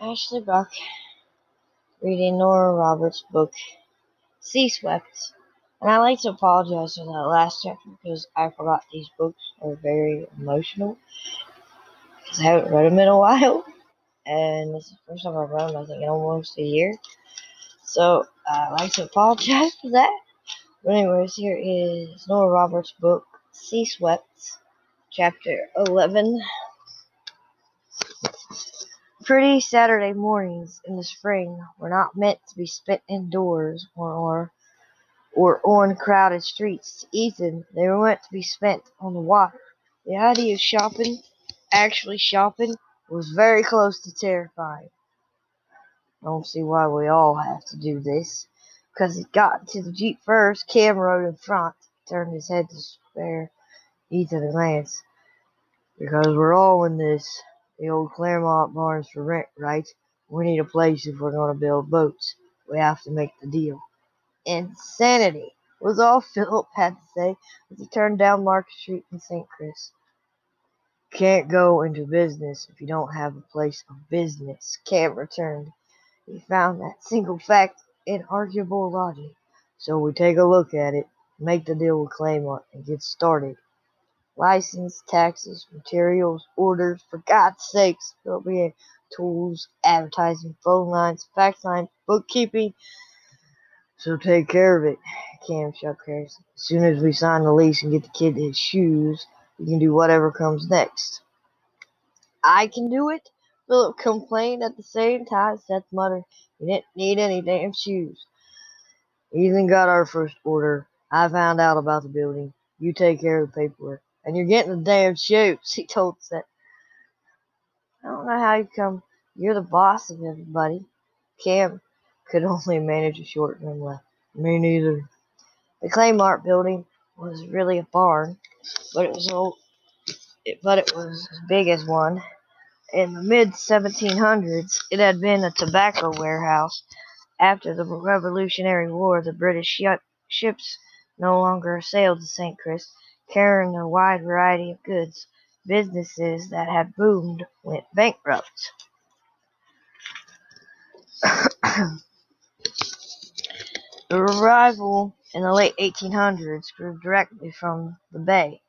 Ashley Buck reading Nora Roberts' book, Sea Swept. And I'd like to apologize for that last chapter because I forgot these books are very emotional because I haven't read them in a while. And this is the first time I've read them, I think, in almost a year. So I'd like to apologize for that. But, anyways, here is Nora Roberts' book, Sea Swept, chapter 11. Pretty Saturday mornings in the spring were not meant to be spent indoors or, or, or on crowded streets. To Ethan, they were meant to be spent on the water. The idea of shopping, actually shopping, was very close to terrifying. I don't see why we all have to do this. Because he got to the Jeep first, Cam rode in front, turned his head to spare Ethan a glance. Because we're all in this. The old Claremont barn's for rent, right? We need a place if we're going to build boats. We have to make the deal. Insanity was all Philip had to say as he turned down Market Street in St. Chris. Can't go into business if you don't have a place of business, Cam returned. He found that single fact inarguable logic. So we take a look at it, make the deal with Claremont, and get started. License, taxes, materials, orders, for God's sakes, there'll tools, advertising, phone lines, fax lines, bookkeeping. So take care of it, Cam shook hands. As soon as we sign the lease and get the kid his shoes, we can do whatever comes next. I can do it, Philip complained at the same time. Seth muttered, You didn't need any damn shoes. Ethan got our first order. I found out about the building. You take care of the paperwork. And you're getting the damn shoes, he told Seth. I don't know how you come. You're the boss of everybody. Cam could only manage a short term left. Me neither. The Claremont building was really a barn, but it was old. It, but it was as big as one. In the mid 1700s, it had been a tobacco warehouse. After the Revolutionary War, the British ship, ships no longer sailed to St. Chris carrying a wide variety of goods. Businesses that had boomed went bankrupt. the arrival in the late 1800s grew directly from the bay.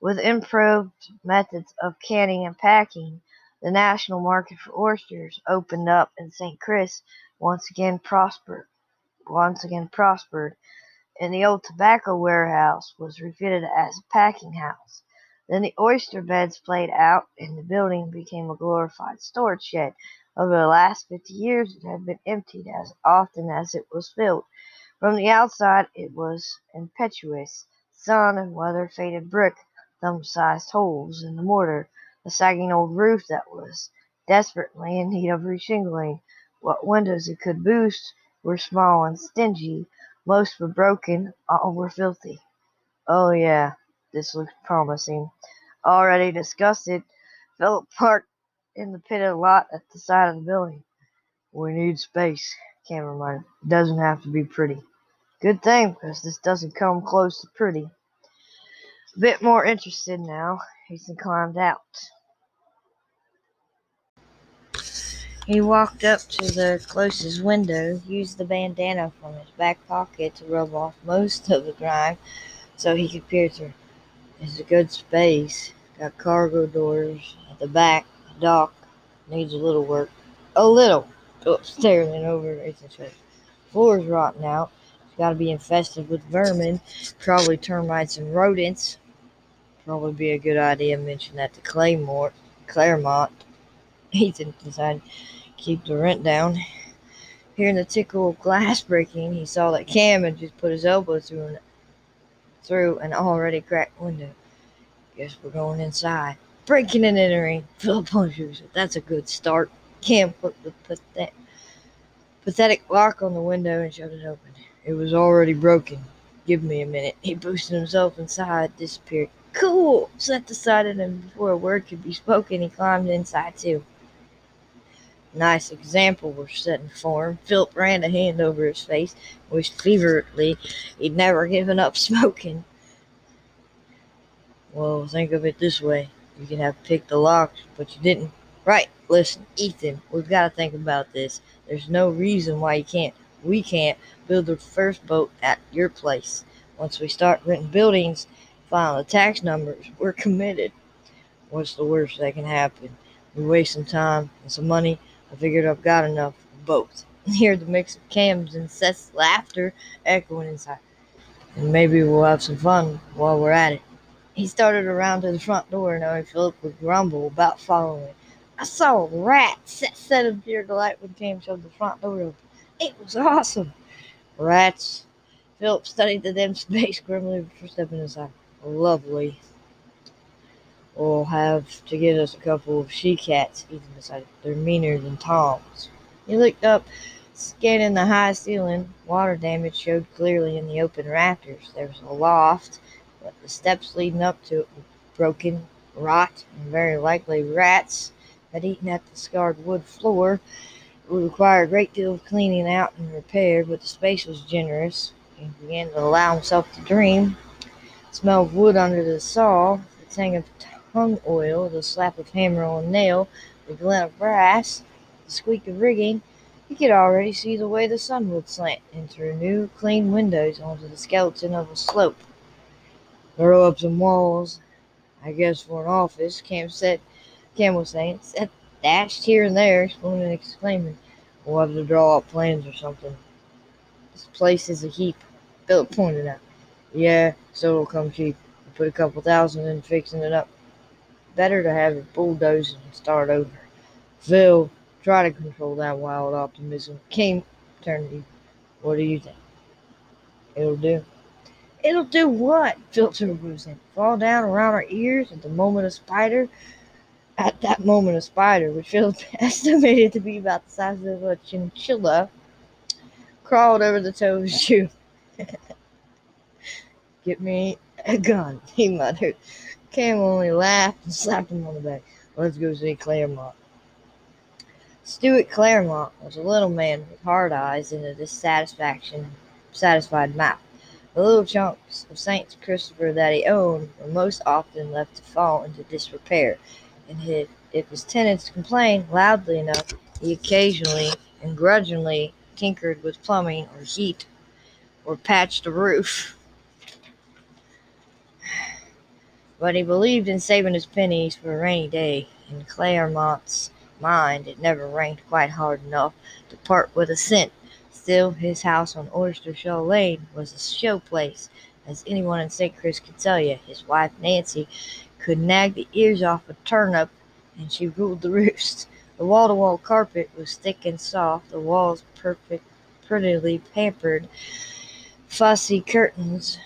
With improved methods of canning and packing, the national market for oysters opened up and St. Chris once again prospered. Once again prospered and the old tobacco warehouse was refitted as a packing house. Then the oyster beds played out, and the building became a glorified storage shed. Over the last fifty years, it had been emptied as often as it was filled. From the outside, it was impetuous. Sun and weather faded brick, thumb-sized holes in the mortar, a sagging old roof that was desperately in need of reshingling. What windows it could boost were small and stingy, most were broken, all were filthy. Oh, yeah, this looked promising. Already disgusted, Philip parked in the pit pitted lot at the side of the building. We need space, Cam reminded. It doesn't have to be pretty. Good thing, because this doesn't come close to pretty. A bit more interested now, Ethan climbed out. He walked up to the closest window, used the bandana from his back pocket to rub off most of the grime so he could peer through. It's a good space. Got cargo doors at the back. Dock needs a little work. A little. Oh, Philip staring over Ethan's face. Floor's rotten out. It's got to be infested with vermin, probably termites and rodents. Probably be a good idea to mention that to Claymore, Claremont. Ethan decided to keep the rent down. Hearing the tickle of glass breaking, he saw that Cam had just put his elbow through an, through an already cracked window. Guess we're going inside. Breaking and entering. Philip Punchers. That's a good start. Cam put the pathetic, pathetic lock on the window and shut it open. It was already broken. Give me a minute. He boosted himself inside, disappeared. Cool! Seth decided, and before a word could be spoken, he climbed inside too. Nice example we're setting for him. Philip ran a hand over his face, wished feverishly he'd never given up smoking. Well, think of it this way. You could have picked the locks, but you didn't. Right, listen, Ethan, we've got to think about this. There's no reason why you can't, we can't, build the first boat at your place. Once we start renting buildings, filing the tax numbers, we're committed. What's the worst that can happen? We waste some time and some money. I figured I've got enough of both. Hear the mix of Cam's and Seth's laughter echoing inside. And maybe we'll have some fun while we're at it. He started around to the front door, knowing Philip would grumble about following. I saw a rat, Seth said in pure delight when Cam showed the front door open. It was awesome. Rats. Philip studied the dim space grimly before stepping inside. Lovely. We'll have to get us a couple of she cats, Ethan decided. They're meaner than Tom's. He looked up, scanning the high ceiling. Water damage showed clearly in the open rafters. There was a loft, but the steps leading up to it were broken, rot, and very likely rats had eaten at the scarred wood floor. It would require a great deal of cleaning out and repair, but the space was generous. He began to allow himself to dream. Smell of wood under the saw, the tang of tung oil, the slap of hammer on nail, the glint of brass, the squeak of rigging. He could already see the way the sun would slant in through new, clean windows onto the skeleton of a sloop. Throw up some walls, I guess, for an office, Cam said. Cam was saying, dashed here and there, explaining and exclaiming. We'll have to draw up plans or something. This place is a heap, Philip pointed out. Yeah, so it'll come cheap. Put a couple thousand in fixing it up. Better to have it bulldozed and start over. Phil, try to control that wild optimism. Came turn to you. What do you think? It'll do. It'll do what? Phil was in. Fall down around our ears at the moment a spider at that moment, a spider, which Philip estimated to be about the size of a chinchilla, crawled over the toe of his shoe. Get me a gun, he muttered. Cam only laughed and slapped him on the back. Let's go see Claremont. Stuart Claremont was a little man with hard eyes and a dissatisfaction satisfied mouth. The little chunks of Saint Christopher that he owned were most often left to fall into disrepair and if, if his tenants complained loudly enough, he occasionally and grudgingly tinkered with plumbing or heat or patched a roof. But he believed in saving his pennies for a rainy day. In Claremont's mind, it never rained quite hard enough to part with a cent. Still, his house on Oyster Shell Lane was a show place, as anyone in St. Chris could tell you. His wife, Nancy, could nag the ears off a turnip, and she ruled the roost. The wall to wall carpet was thick and soft, the walls perfect, prettily pampered. Fussy curtains,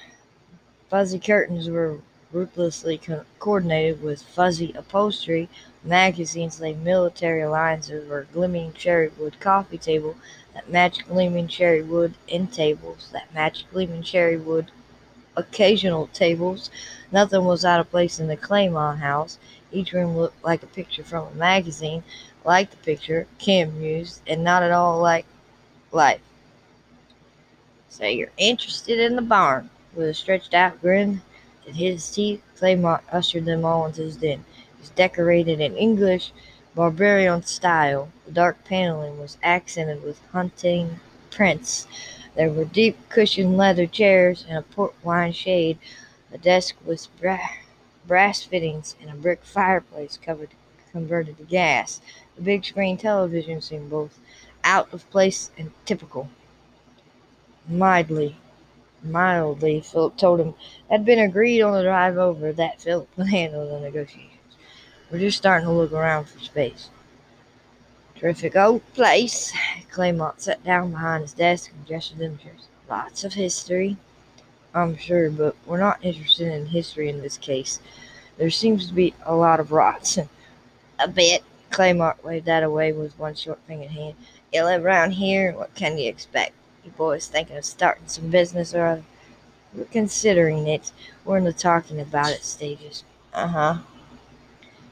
fuzzy curtains were ruthlessly co- coordinated with fuzzy upholstery. Magazines lay military lines over gleaming cherry wood coffee table that matched gleaming cherry wood end tables that matched gleaming cherry wood occasional tables. Nothing was out of place in the Claymont house. Each room looked like a picture from a magazine, like the picture Kim used, and not at all like life. So you're interested in the barn? With a stretched out grin his teeth, Claymont ushered them all into his den. It was decorated in English barbarian style. The dark paneling was accented with hunting prints there were deep cushioned leather chairs and a port wine shade, a desk with bra- brass fittings, and a brick fireplace covered converted to gas. The big screen television seemed both out of place and typical. Mildly, mildly, Philip told him had been agreed on the drive over that Philip would handle the negotiations. We're just starting to look around for space. Terrific old place. Claymont sat down behind his desk and gestured chairs. Lots of history. I'm sure, but we're not interested in history in this case. There seems to be a lot of rots. a bit. Claymont waved that away with one short fingered hand. You live around here, what can you expect? You boys thinking of starting some business or other? We're considering it. We're in the talking about it stages. Uh huh.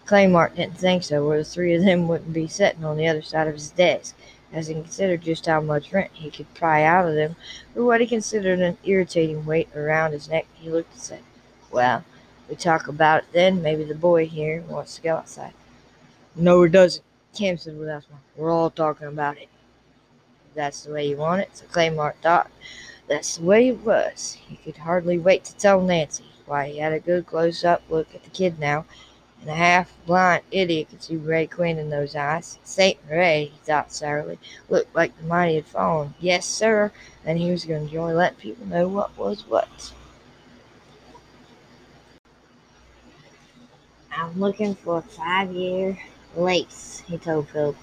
Claymont didn't think so, or the three of them wouldn't be sitting on the other side of his desk. As he considered just how much rent he could pry out of them for what he considered an irritating weight around his neck, he looked and said, Well, we talk about it then. Maybe the boy here wants to go outside. No, he doesn't. Cam said without smile. We're all talking about it. That's the way you want it, so Claymore thought that's the way it was. He could hardly wait to tell Nancy. Why, he had a good close up look at the kid now, and a half blind idiot could see Ray Quinn in those eyes. Saint Ray, he thought sourly, looked like the mighty had fallen. Yes, sir, and he was going to enjoy letting people know what was what. I'm looking for a five year lease, he told Philip,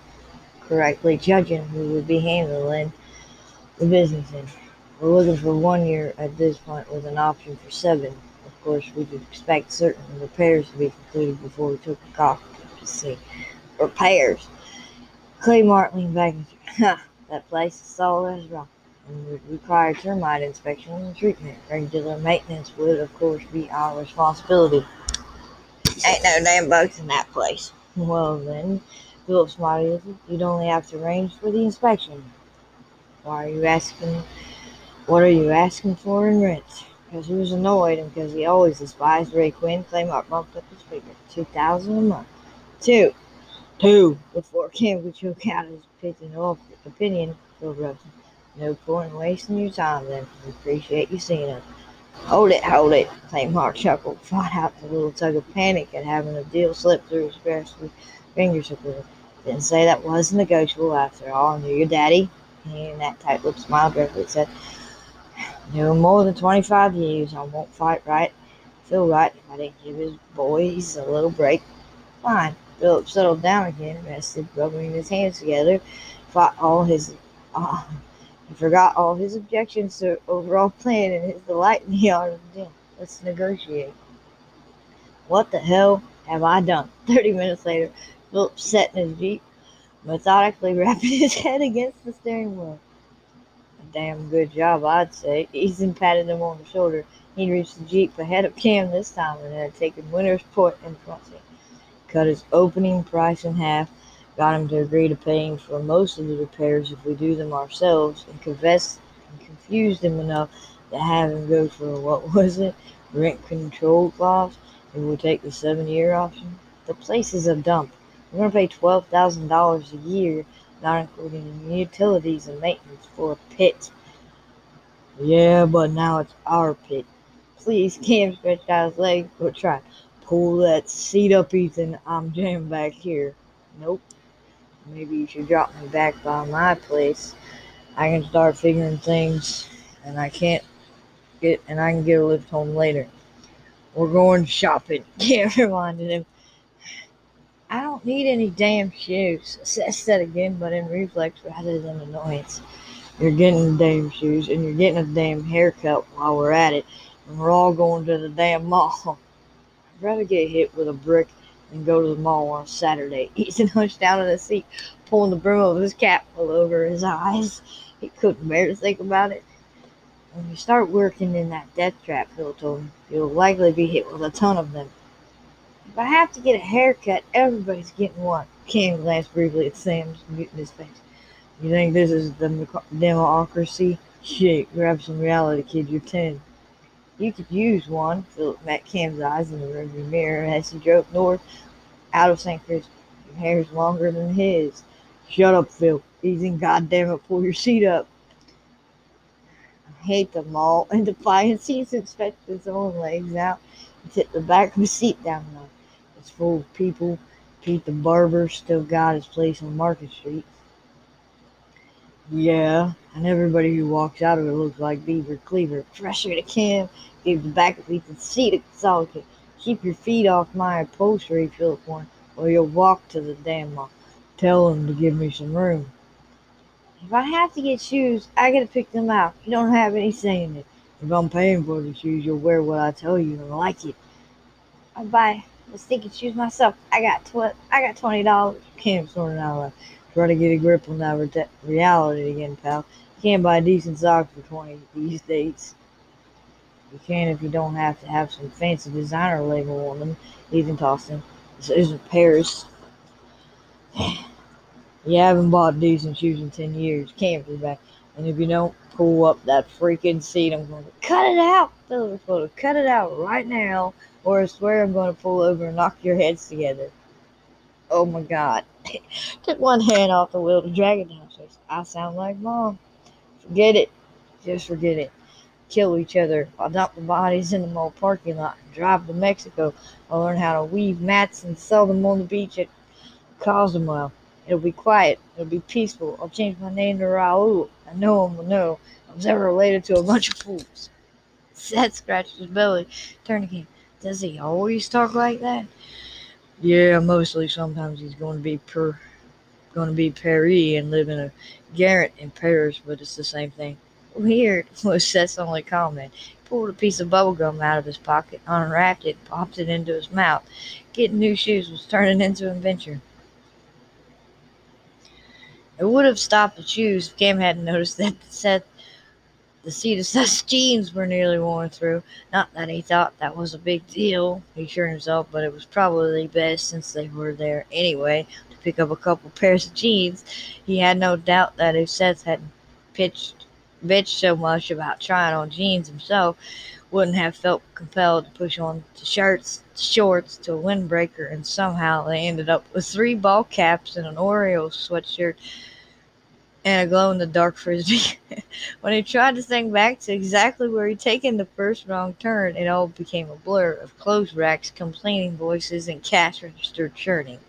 correctly judging who would be handling the business in. We're looking for one year at this point with an option for seven. Of course, we could expect certain repairs to be completed before we took the occupancy. Repairs. Clay Martin leaned back and that place is solid as rock and would require termite inspection and treatment. Regular maintenance would, of course, be our responsibility. Ain't no damn bugs in that place. Well, then, Philip smiled. You'd only have to arrange for the inspection. Why are you asking? What are you asking for in rent? Because he was annoyed and because he always despised Ray Quinn, Claymont bumped up his figure. Two thousand a month. Two. Two. Before could choke out his pigeon off opinion, Phil. No point in wasting your time then. We appreciate you seeing us. Hold it, hold it, Claymont chuckled, fought out the little tug of panic at having a deal slip through his grasping fingers. Didn't say that wasn't negotiable after all. I knew your daddy. And that tight lipped smile directly said, No more than 25 years. I won't fight right, feel right if I didn't give his boys a little break. Fine. Philip settled down again, rested, rubbing his hands together, fought all his. Uh, he forgot all his objections to overall plan and his delight in the art of the deal. Let's negotiate. What the hell have I done? Thirty minutes later, Philip sat in his Jeep, methodically wrapping his head against the steering wheel. A damn good job, I'd say. Ethan patted him on the shoulder. He'd reached the Jeep ahead of Cam this time and had taken winner's point in front seat. Cut his opening price in half got him to agree to paying for most of the repairs if we do them ourselves, and confessed and confused him enough to have him go for what was it, rent control clause, if we take the seven year option. The place is a dump. We're gonna pay twelve thousand dollars a year, not including utilities and maintenance for a pit. Yeah, but now it's our pit. Please, Cam stretched out his leg. We'll try. Pull that seat up, Ethan. I'm jammed back here. Nope. Maybe you should drop me back by my place. I can start figuring things, and I can't get, and I can get a lift home later. We're going shopping. Cam reminded him. I don't need any damn shoes. Said again, but in reflex rather than annoyance. You're getting damn shoes, and you're getting a damn haircut while we're at it, and we're all going to the damn mall. I'd rather get hit with a brick and go to the mall on Saturday. Ethan hunched down in the seat, pulling the brim of his cap all over his eyes. He couldn't bear to think about it. When you start working in that death trap, Phil told him, you'll likely be hit with a ton of them. If I have to get a haircut, everybody's getting one. Cam glanced briefly at Sam's mutinous face. You think this is the democracy? Shit, grab some reality, kid. You're ten. You could use one. Philip met Cam's eyes in the rearview mirror as he drove north out of St. Chris. Your hair's longer than his. Shut up, Phil. Easy, goddamn it, pull your seat up. I hate them all. In defiance, he's stretched his own legs out and tipped the back of the seat down low. It's full of people. Pete the barber still got his place on Market Street. Yeah, and everybody who walks out of it looks like Beaver Cleaver. Fresher to Cam gave the back of Ethan's seat a solid. Keep your feet off my upholstery, Philip warned, or you'll walk to the damn mall. Tell him to give me some room. If I have to get shoes, I gotta pick them out. You don't have any say in it. If I'm paying for the shoes, you'll wear what I tell you and like it. I buy the stinking shoes myself. I got tw- I got twenty dollars. Cam snorted out loud. Try to get a grip on that re- reality again, pal. You can't buy decent socks for 20 these days. You can if you don't have to have some fancy designer label on them. Ethan him. This isn't Paris. you haven't bought decent shoes in 10 years. Can't be back. And if you don't pull up that freaking seat, I'm going to cut it out. Philip cut it out right now, or I swear I'm going to pull over and knock your heads together. Oh my god. Took one hand off the wheel to drag it down. Says, I sound like mom. Forget it. Just forget it. Kill each other. I'll dump the bodies in the mall parking lot and drive to Mexico. I'll learn how to weave mats and sell them on the beach at Cozumel. It'll be quiet. It'll be peaceful. I'll change my name to Raul. And no one will know I was ever related to a bunch of fools. Seth scratched his belly. Again. Does he always talk like that? Yeah, mostly. Sometimes he's going to be per, going to be Paris and live in a garret in Paris, but it's the same thing. Weird was Seth's only comment. He pulled a piece of bubble gum out of his pocket, unwrapped it, popped it into his mouth. Getting new shoes was turning into an adventure. It would have stopped the shoes if Cam hadn't noticed that Seth the seat of Seth's jeans were nearly worn through. Not that he thought that was a big deal, he assured himself, but it was probably best since they were there anyway to pick up a couple pairs of jeans. He had no doubt that if Seth hadn't pitched bitched so much about trying on jeans himself, wouldn't have felt compelled to push on to shirts, to shorts, to a windbreaker, and somehow they ended up with three ball caps and an Orioles sweatshirt and a glow in the dark frisbee. when he tried to think back to exactly where he'd taken the first wrong turn, it all became a blur of clothes racks, complaining voices, and cash register churning.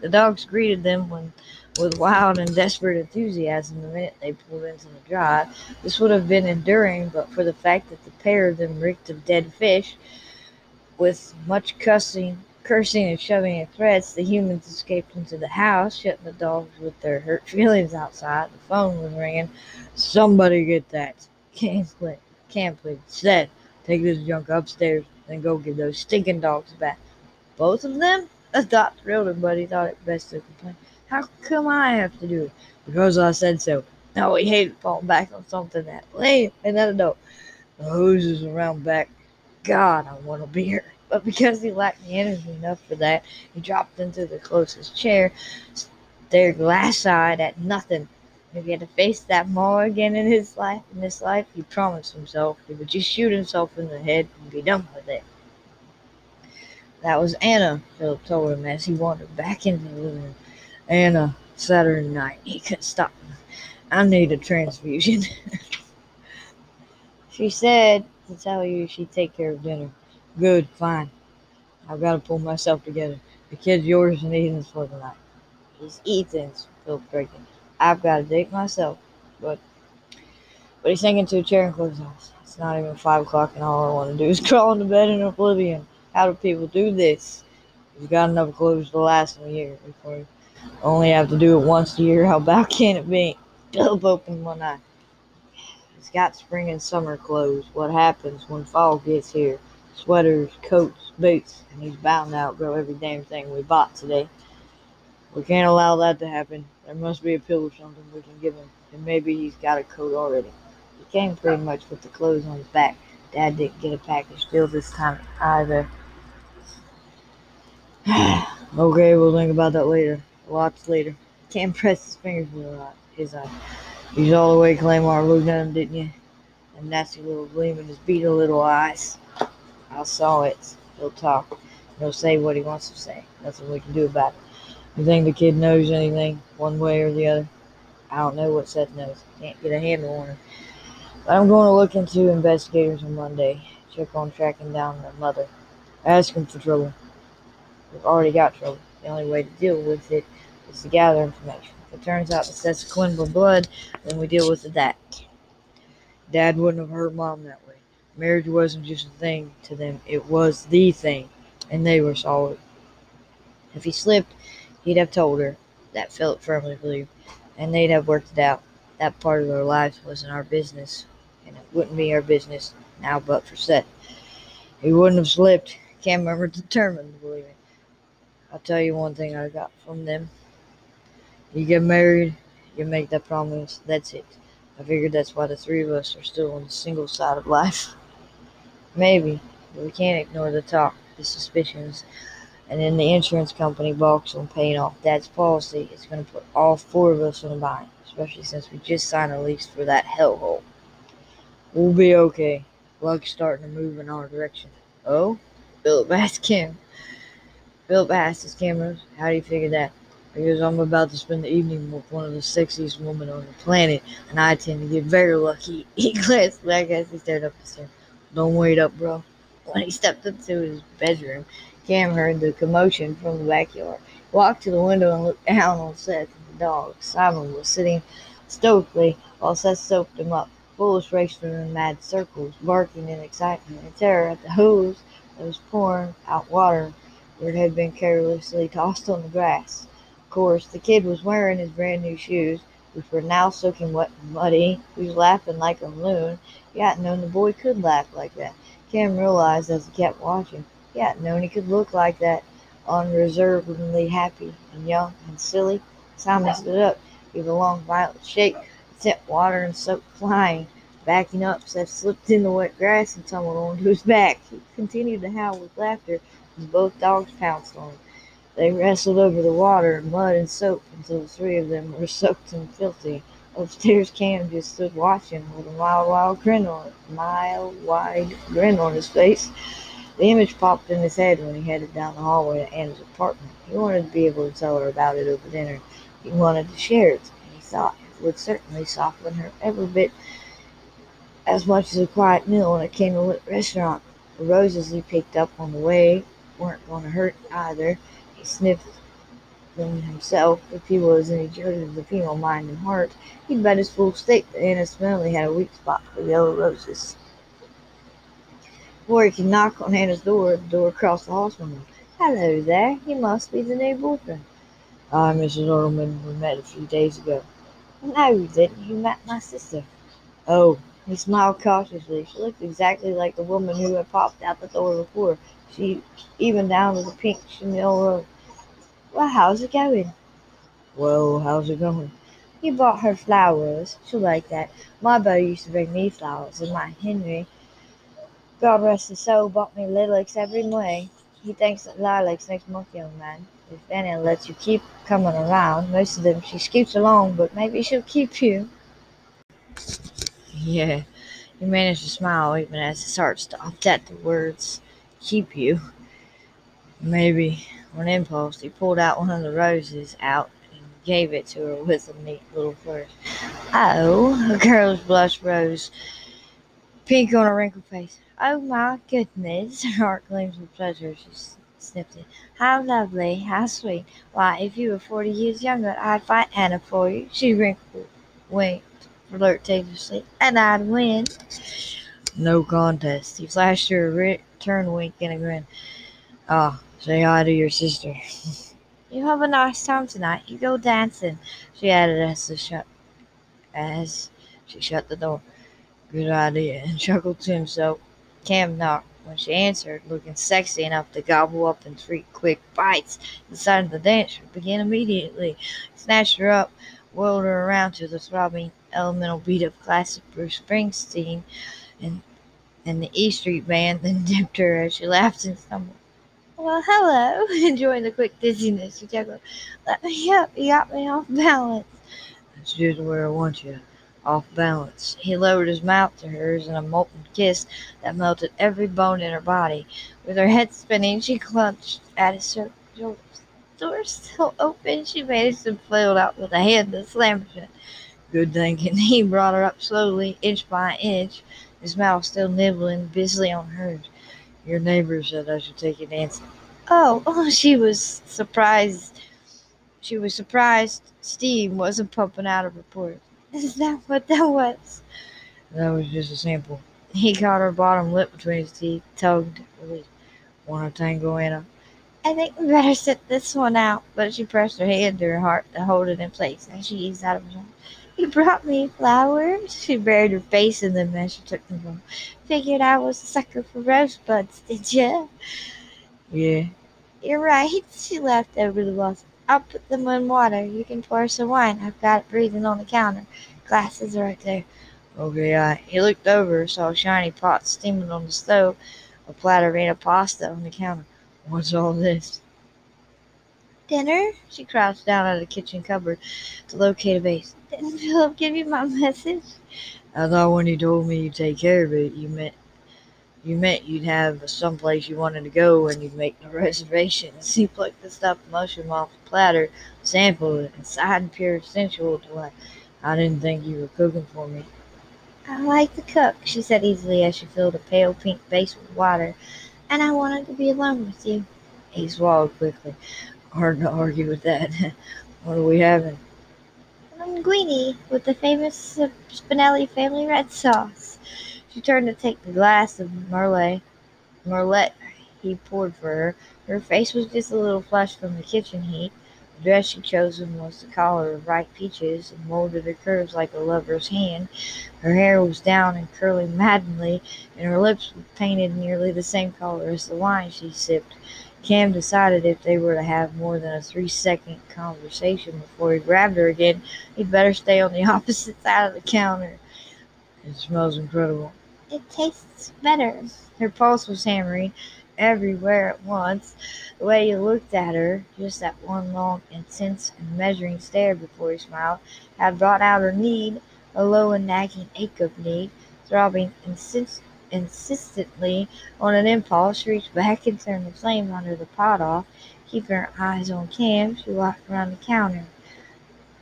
The dogs greeted them when, with wild and desperate enthusiasm the minute they pulled into the drive. This would have been enduring but for the fact that the pair of them reeked of dead fish, with much cussing Cursing and shoving and threats, the humans escaped into the house, shutting the dogs with their hurt feelings outside. The phone was ringing. Somebody get that. Can't play. Said, take this junk upstairs, then go give those stinking dogs back. Both of them? The thought thrilled him, but he thought it best to complain. How come I have to do it? Because I said so. No, he hated falling back on something that lame and then no. The hoses around back. God, I want a beer but because he lacked the energy enough for that, he dropped into the closest chair, stared glass-eyed at nothing. If he had to face that mall again in his life, in this life, he promised himself he would just shoot himself in the head and be done with it. That was Anna, Philip told him as he wandered back into the living room. Anna, Saturday night. He couldn't stop. I need a transfusion. she said to tell you she'd take care of dinner. Good, fine. I've got to pull myself together. The kid's yours and Ethan's for the night. He's Ethan's, Phil breaking. I've got to date myself, but but he's sinking to a chair and close his eyes. It's not even five o'clock, and all I want to do is crawl into bed in oblivion. How do people do this? You've got enough clothes to last a year before only have to do it once a year. How bad can it be? Philip open one eye. He's got spring and summer clothes. What happens when fall gets here? sweaters, coats, boots, and he's bound to outgrow every damn thing we bought today. We can't allow that to happen. There must be a pill or something we can give him, and maybe he's got a coat already. He came pretty much with the clothes on his back. Dad didn't get a package deal this time either. okay, we'll think about that later. Lots later. Can't press his fingers with a lot, his eye. Uh, he's all the way Claymore looked at him, didn't you? A nasty little gleam in his beetle little eyes. I saw it. He'll talk. He'll say what he wants to say. Nothing we can do about it. You think the kid knows anything, one way or the other? I don't know what Seth knows. Can't get a handle on him. But I'm going to look into investigators on Monday. Check on tracking down their mother. Ask them for trouble. We've already got trouble. The only way to deal with it is to gather information. If it turns out that Seth's Quinville blood, then we deal with that. Dad wouldn't have hurt Mom that way. Marriage wasn't just a thing to them, it was the thing, and they were solid. If he slipped, he'd have told her, that Philip firmly believed, and they'd have worked it out. That part of their lives wasn't our business, and it wouldn't be our business now but for Seth. He wouldn't have slipped. Cam remember determined to believe it. I'll tell you one thing I got from them. You get married, you make that promise, that's it. I figured that's why the three of us are still on the single side of life. Maybe, but we can't ignore the talk, the suspicions, and then the insurance company balks on paying off Dad's policy. It's going to put all four of us on a bind, especially since we just signed a lease for that hellhole. We'll be okay. Luck's starting to move in our direction. Oh? Asked him. Philip asked his cameras, How do you figure that? Because I'm about to spend the evening with one of the sexiest women on the planet, and I tend to get very lucky. He glanced back as he stared up the stairs. Don't wait up, bro. When he stepped into his bedroom, Cam heard the commotion from the backyard. He walked to the window and looked down on Seth and the dog. Simon was sitting stoically while Seth soaped him up. Bulls raced in mad circles, barking in excitement and terror at the hose that was pouring out water where it had been carelessly tossed on the grass. Of course, the kid was wearing his brand new shoes, which were now soaking wet and muddy. He was laughing like a loon. He hadn't known the boy could laugh like that. Cam realized as he kept watching. He hadn't known he could look like that, unreservedly happy and young and silly. Simon stood up, gave a long, violent shake, sent water and soap flying. Backing up, Seth slipped in the wet grass and tumbled onto his back. He continued to howl with laughter both dogs pounced on him. They wrestled over the water, mud, and soap until the three of them were soaked and filthy. Upstairs, Cam just stood watching with a mild, wild grin on mile wide grin on his face. The image popped in his head when he headed down the hallway to Anna's apartment. He wanted to be able to tell her about it over dinner. He wanted to share it, and he thought it would certainly soften her every bit as much as a quiet meal in a candlelit restaurant. The roses he picked up on the way weren't going to hurt either. He sniffed them himself. If he was any judge of the female mind and heart, he'd bet his full stake that Anna Spinelli had a weak spot for yellow roses. Before he could knock on Anna's door, the door across the hall swung open. Hello there, you must be the new boyfriend. I'm Mrs. Earlman. We met a few days ago. No, you didn't. You met my sister. Oh, he smiled cautiously. She looked exactly like the woman who had popped out the door before. She even down to the pink chenille robe. Well, how's it going? Well, how's it going? You bought her flowers. She'll like that. My beau used to bring me flowers, and my Henry, God rest his soul, bought me lilacs every May. He thinks that lilacs makes month, young man. If Anna lets you keep coming around, most of them she scoots along, but maybe she'll keep you. Yeah, he managed to smile even as his heart stopped at the words, keep you. Maybe. On impulse, he pulled out one of the roses out and gave it to her with a neat little flourish. Oh, a girl's blush rose pink on her wrinkled face. Oh my goodness, her heart gleamed with pleasure. She sniffed it. How lovely, how sweet. Why, if you were forty years younger, I'd fight Anna for you. She wrinkled, winked flirtatiously, and I'd win. No contest. He flashed her a return wink and a grin. Ah, say hi to your sister. you have a nice time tonight. You go dancing, she added as the shut as she shut the door. Good idea, and chuckled to himself. Cam knocked when she answered, looking sexy enough to gobble up in three quick bites. Decided the dance would begin immediately. Snatched her up, whirled her around to the throbbing elemental beat of classic Bruce Springsteen and and the E Street Band, then dipped her as she laughed and stumbled. Well, hello. Enjoying the quick dizziness, she chuckled. Let me up. You got me off balance. That's just where I want you. Off balance. He lowered his mouth to hers in a molten kiss that melted every bone in her body. With her head spinning, she clutched at his shoulders. Door still open, she managed to flail out with a hand that slammed shut. Good thinking. He brought her up slowly, inch by inch, his mouth still nibbling busily on hers. Your neighbor said I should take you dancing. Oh, oh, she was surprised. She was surprised steam wasn't pumping out of her pores. Is that what that was? That was just a sample. He caught her bottom lip between his teeth, tugged, released. Want to tango, Anna? I think we better sit this one out. But she pressed her hand to her heart to hold it in place as she eased out of her. You brought me flowers? She buried her face in them as she took them home. Figured I was a sucker for rosebuds, did you? Yeah. You're right. She laughed over the blossom. I'll put them in water. You can pour some wine. I've got it breathing on the counter. Glasses are right there. Okay, I. He looked over, saw a shiny pot steaming on the stove, a platter of pasta on the counter. What's all this? Dinner? She crouched down at the kitchen cupboard to locate a vase. Didn't Philip give you my message? I thought when you told me you'd take care of it, you meant you meant you'd have someplace you wanted to go and you'd make no reservations. He plucked the stuffed mushroom off the platter, sampled it, and sighed in pure sensual delight. I didn't think you were cooking for me. I like to cook, she said easily as she filled a pale pink vase with water, and I wanted to be alone with you. He swallowed quickly. Hard to argue with that. what are we having? Linguine um, with the famous Spinelli family red sauce. She turned to take the glass of Merlot, Merlet he poured for her. Her face was just a little flushed from the kitchen heat. The dress she'd chosen was the collar of ripe peaches and molded her curves like a lover's hand. Her hair was down and curling maddeningly, and her lips were painted nearly the same color as the wine she sipped. Cam decided if they were to have more than a three second conversation before he grabbed her again, he'd better stay on the opposite side of the counter. It smells incredible. It tastes better. Her pulse was hammering everywhere at once. The way he looked at her, just that one long, intense, and measuring stare before he smiled, had brought out her need, a low and nagging ache of need, throbbing insist- insistently on an impulse. She reached back and turned the flame under the pot off. Keeping her eyes on Cam, she walked around the counter.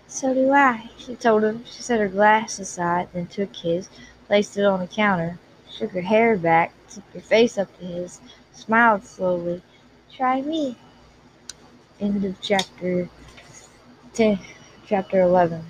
So do I, she told him. She set her glass aside, then took his, placed it on the counter, shook her hair back, tipped her face up to his, smiled slowly. Try me. End of chapter 10, chapter 11.